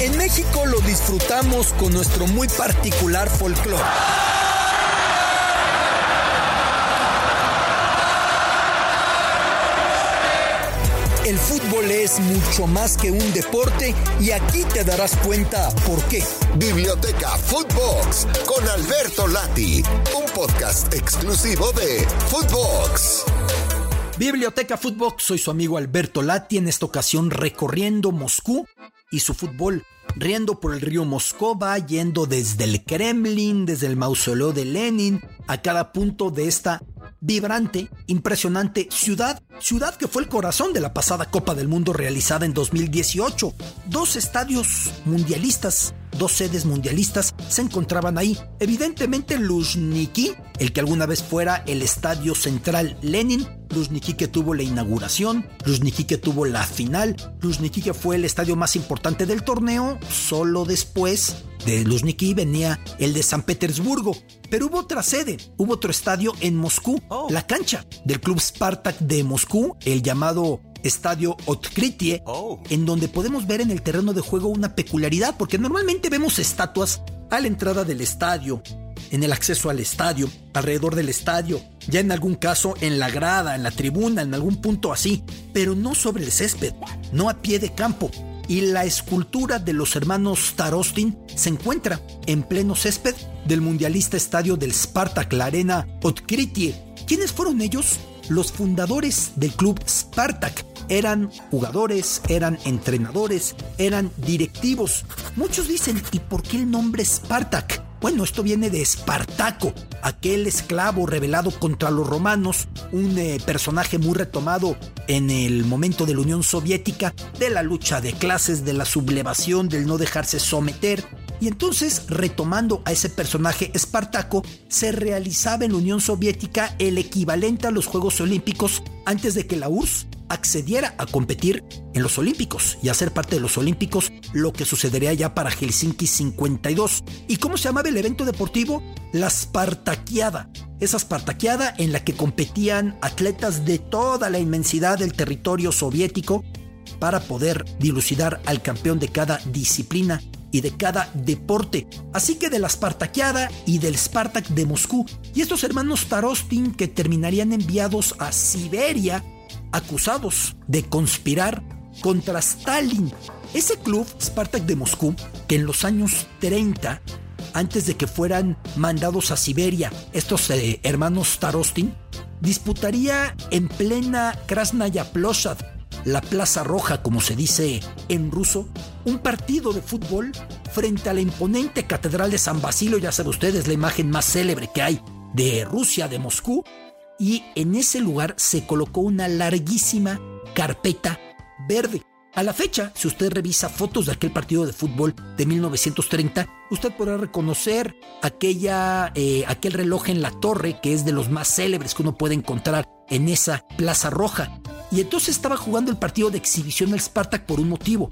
En México lo disfrutamos con nuestro muy particular folclore. El fútbol es mucho más que un deporte y aquí te darás cuenta por qué. Biblioteca Footbox con Alberto Lati, un podcast exclusivo de Footbox. Biblioteca Footbox, soy su amigo Alberto Lati, en esta ocasión recorriendo Moscú y su fútbol, riendo por el río Moscova, yendo desde el Kremlin, desde el mausoleo de Lenin, a cada punto de esta vibrante, impresionante ciudad, ciudad que fue el corazón de la pasada Copa del Mundo realizada en 2018. Dos estadios mundialistas, dos sedes mundialistas se encontraban ahí. Evidentemente Luzhniki, el que alguna vez fuera el estadio central Lenin, Luzhniki que tuvo la inauguración, Luzhniki que tuvo la final, Luzhniki que fue el estadio más importante del torneo, solo después de Luzhniki venía el de San Petersburgo. Pero hubo otra sede, hubo otro estadio en Moscú, la cancha del club Spartak de Moscú, el llamado Estadio Otkritie, en donde podemos ver en el terreno de juego una peculiaridad, porque normalmente vemos estatuas a la entrada del estadio, en el acceso al estadio, alrededor del estadio, ya en algún caso en la grada, en la tribuna, en algún punto así, pero no sobre el césped, no a pie de campo. Y la escultura de los hermanos Starostin se encuentra en pleno césped del mundialista estadio del Spartak, la arena Otkritie. ¿Quiénes fueron ellos? Los fundadores del club Spartak, eran jugadores, eran entrenadores, eran directivos. Muchos dicen, ¿y por qué el nombre Spartak? Bueno, esto viene de Espartaco, aquel esclavo rebelado contra los romanos, un eh, personaje muy retomado en el momento de la Unión Soviética, de la lucha de clases, de la sublevación, del no dejarse someter. Y entonces, retomando a ese personaje Espartaco, se realizaba en la Unión Soviética el equivalente a los Juegos Olímpicos antes de que la URSS accediera a competir en los Olímpicos y a ser parte de los Olímpicos, lo que sucedería ya para Helsinki 52. ¿Y cómo se llamaba el evento deportivo? La Spartaquiada. Esa Spartaquiada en la que competían atletas de toda la inmensidad del territorio soviético para poder dilucidar al campeón de cada disciplina y de cada deporte, así que de la Spartaquiada y del Spartak de Moscú, y estos hermanos Tarostin que terminarían enviados a Siberia acusados de conspirar contra Stalin. Ese club, Spartak de Moscú, que en los años 30, antes de que fueran mandados a Siberia, estos eh, hermanos Tarostin, disputaría en plena Krasnaya Ploshad, la Plaza Roja, como se dice en ruso, un partido de fútbol frente a la imponente Catedral de San Basilio, ya saben ustedes, la imagen más célebre que hay de Rusia, de Moscú, y en ese lugar se colocó una larguísima carpeta verde. A la fecha, si usted revisa fotos de aquel partido de fútbol de 1930, usted podrá reconocer aquella, eh, aquel reloj en la torre que es de los más célebres que uno puede encontrar en esa Plaza Roja. Y entonces estaba jugando el partido de exhibición del Spartak por un motivo,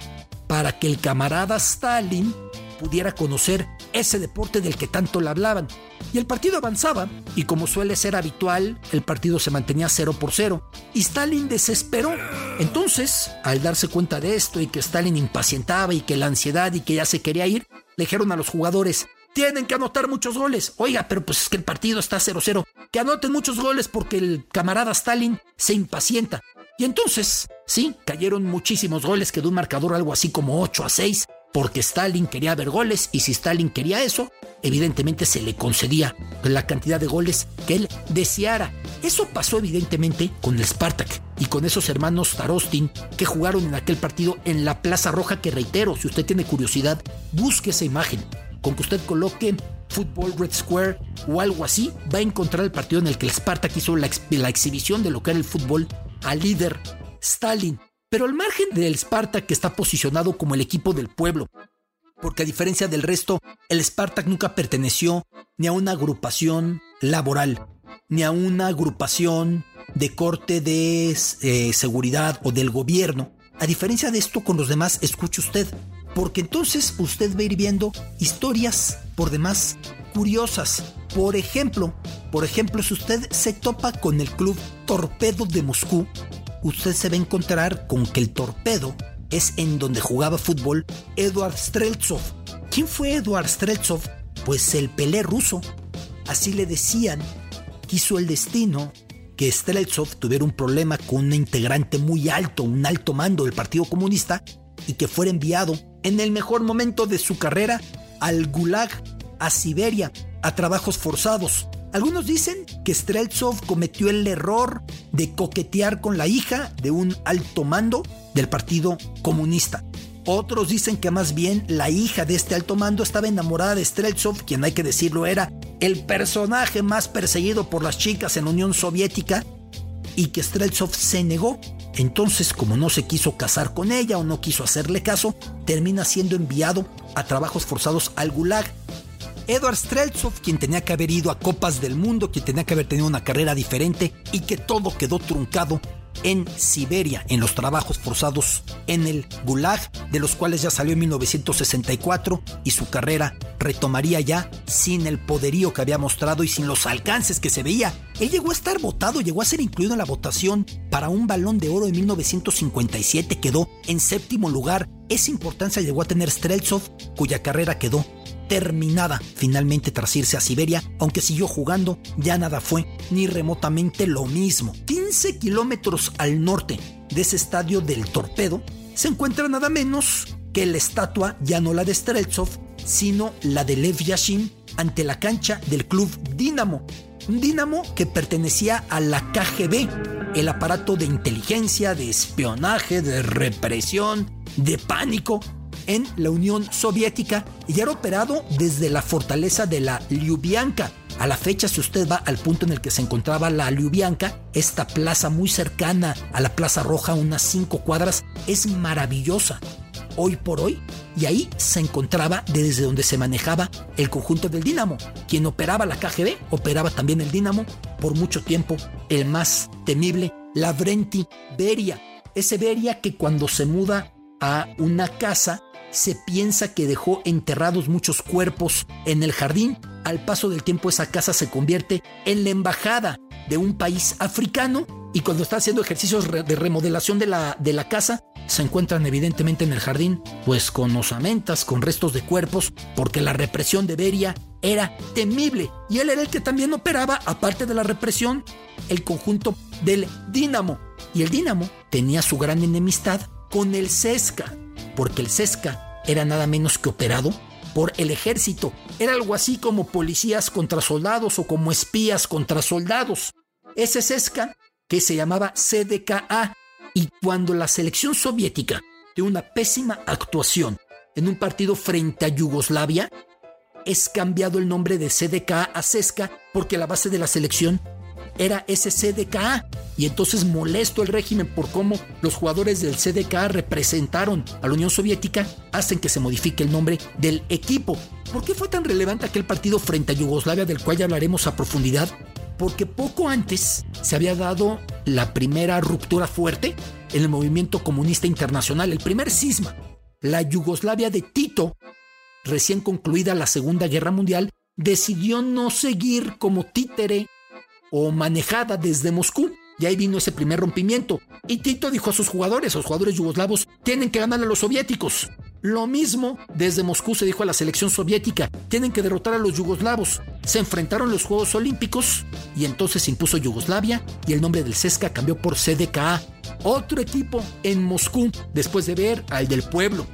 para que el camarada Stalin pudiera conocer ese deporte del que tanto le hablaban. Y el partido avanzaba, y como suele ser habitual, el partido se mantenía 0 por 0. Y Stalin desesperó. Entonces, al darse cuenta de esto y que Stalin impacientaba y que la ansiedad y que ya se quería ir, le dijeron a los jugadores, tienen que anotar muchos goles. Oiga, pero pues es que el partido está 0-0. Que anoten muchos goles porque el camarada Stalin se impacienta. Y entonces, sí, cayeron muchísimos goles, quedó un marcador algo así como 8 a 6 porque Stalin quería ver goles y si Stalin quería eso, evidentemente se le concedía la cantidad de goles que él deseara. Eso pasó evidentemente con el Spartak y con esos hermanos Tarostin que jugaron en aquel partido en la Plaza Roja que reitero, si usted tiene curiosidad, busque esa imagen. Con que usted coloque Football Red Square o algo así, va a encontrar el partido en el que el Spartak hizo la, la exhibición de lo que era el fútbol al líder Stalin pero al margen del Sparta que está posicionado como el equipo del pueblo, porque a diferencia del resto, el Spartak nunca perteneció ni a una agrupación laboral, ni a una agrupación de corte de eh, seguridad o del gobierno. A diferencia de esto con los demás, escuche usted, porque entonces usted va a ir viendo historias por demás curiosas. Por ejemplo, por ejemplo, si usted se topa con el club Torpedo de Moscú, usted se va a encontrar con que el Torpedo es en donde jugaba fútbol Eduard Streltsov. ¿Quién fue Eduard Streltsov? Pues el Pelé ruso. Así le decían. Quiso el destino que Streltsov tuviera un problema con un integrante muy alto, un alto mando del Partido Comunista, y que fuera enviado en el mejor momento de su carrera al Gulag, a Siberia, a trabajos forzados. Algunos dicen que Streltsov cometió el error de coquetear con la hija de un alto mando del Partido Comunista. Otros dicen que más bien la hija de este alto mando estaba enamorada de Streltsov, quien hay que decirlo era el personaje más perseguido por las chicas en la Unión Soviética, y que Streltsov se negó. Entonces, como no se quiso casar con ella o no quiso hacerle caso, termina siendo enviado a trabajos forzados al Gulag. Edward Streltsov, quien tenía que haber ido a Copas del Mundo, quien tenía que haber tenido una carrera diferente y que todo quedó truncado en Siberia, en los trabajos forzados en el Gulag, de los cuales ya salió en 1964 y su carrera retomaría ya sin el poderío que había mostrado y sin los alcances que se veía. Él llegó a estar votado, llegó a ser incluido en la votación para un balón de oro en 1957, quedó en séptimo lugar. Esa importancia llegó a tener Streltsov, cuya carrera quedó terminada finalmente tras irse a Siberia, aunque siguió jugando, ya nada fue ni remotamente lo mismo. 15 kilómetros al norte de ese estadio del Torpedo se encuentra nada menos que la estatua, ya no la de Streltsov, sino la de Lev Yashin ante la cancha del club Dinamo. Un Dinamo que pertenecía a la KGB, el aparato de inteligencia, de espionaje, de represión, de pánico en la Unión Soviética y era operado desde la fortaleza de la Ljubianka. A la fecha, si usted va al punto en el que se encontraba la Ljubianka, esta plaza muy cercana a la Plaza Roja, unas cinco cuadras, es maravillosa. Hoy por hoy, y ahí se encontraba desde donde se manejaba el conjunto del Dinamo. Quien operaba la KGB, operaba también el Dinamo por mucho tiempo, el más temible, Lavrenti Beria. Ese Beria que cuando se muda a una casa se piensa que dejó enterrados muchos cuerpos en el jardín. Al paso del tiempo esa casa se convierte en la embajada de un país africano y cuando está haciendo ejercicios de remodelación de la, de la casa, se encuentran evidentemente en el jardín, pues con osamentas, con restos de cuerpos, porque la represión de Beria era temible y él era el que también operaba, aparte de la represión, el conjunto del Dínamo. Y el Dínamo tenía su gran enemistad con el Sesca, porque el Sesca era nada menos que operado por el ejército. Era algo así como policías contra soldados o como espías contra soldados. Ese Sesca, que se llamaba CDKA, y cuando la selección soviética de una pésima actuación en un partido frente a Yugoslavia, es cambiado el nombre de CDKA a CESCA porque la base de la selección era ese CDKA. Y entonces molesto el régimen por cómo los jugadores del CDKA representaron a la Unión Soviética, hacen que se modifique el nombre del equipo. ¿Por qué fue tan relevante aquel partido frente a Yugoslavia del cual ya hablaremos a profundidad? Porque poco antes se había dado la primera ruptura fuerte en el movimiento comunista internacional, el primer cisma. La Yugoslavia de Tito, recién concluida la Segunda Guerra Mundial, decidió no seguir como títere o manejada desde Moscú. Y ahí vino ese primer rompimiento. Y Tito dijo a sus jugadores, a los jugadores yugoslavos, tienen que ganar a los soviéticos. Lo mismo desde Moscú se dijo a la selección soviética, tienen que derrotar a los yugoslavos. Se enfrentaron los Juegos Olímpicos y entonces se impuso Yugoslavia y el nombre del CESCA cambió por CDKA. Otro equipo en Moscú, después de ver al del pueblo,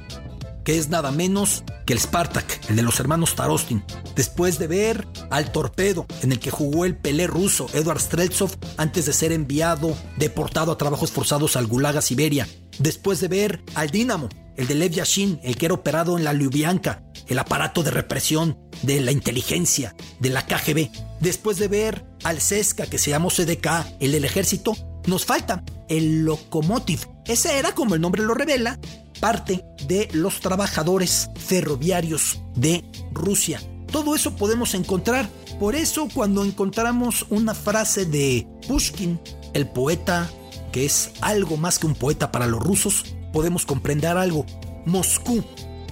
que es nada menos que el Spartak, el de los hermanos Tarostin, después de ver al torpedo en el que jugó el Pelé ruso Edward Streltsov antes de ser enviado, deportado a trabajos forzados al Gulag a Siberia, después de ver al Dinamo, el de Lev Yashin, el que era operado en la Ljubianka, el aparato de represión de la inteligencia de la KGB, después de ver al CESCA que se llamó CDK, el del ejército, nos falta el Lokomotiv. Ese era, como el nombre lo revela, parte de los trabajadores ferroviarios de Rusia. Todo eso podemos encontrar. Por eso cuando encontramos una frase de Pushkin, el poeta que es algo más que un poeta para los rusos, podemos comprender algo. Moscú,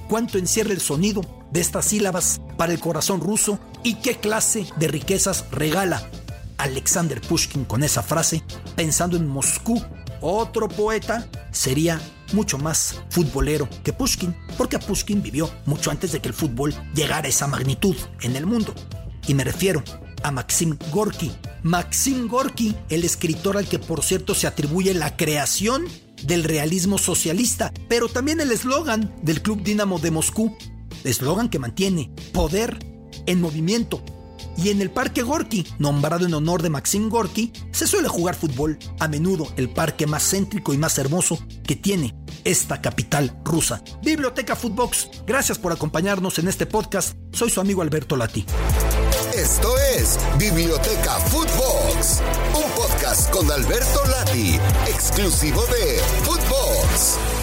cuánto encierra el sonido de estas sílabas para el corazón ruso y qué clase de riquezas regala Alexander Pushkin con esa frase, pensando en Moscú. Otro poeta sería mucho más futbolero que Pushkin, porque Pushkin vivió mucho antes de que el fútbol llegara a esa magnitud en el mundo. Y me refiero a Maxim Gorky. Maxim Gorky, el escritor al que por cierto se atribuye la creación del realismo socialista, pero también el eslogan del Club Dinamo de Moscú, eslogan que mantiene poder en movimiento. Y en el Parque Gorky, nombrado en honor de Maxim Gorky, se suele jugar fútbol, a menudo el parque más céntrico y más hermoso que tiene esta capital rusa. Biblioteca Footbox, gracias por acompañarnos en este podcast. Soy su amigo Alberto Lati. Esto es Biblioteca Footbox, un podcast con Alberto Lati, exclusivo de Footbox.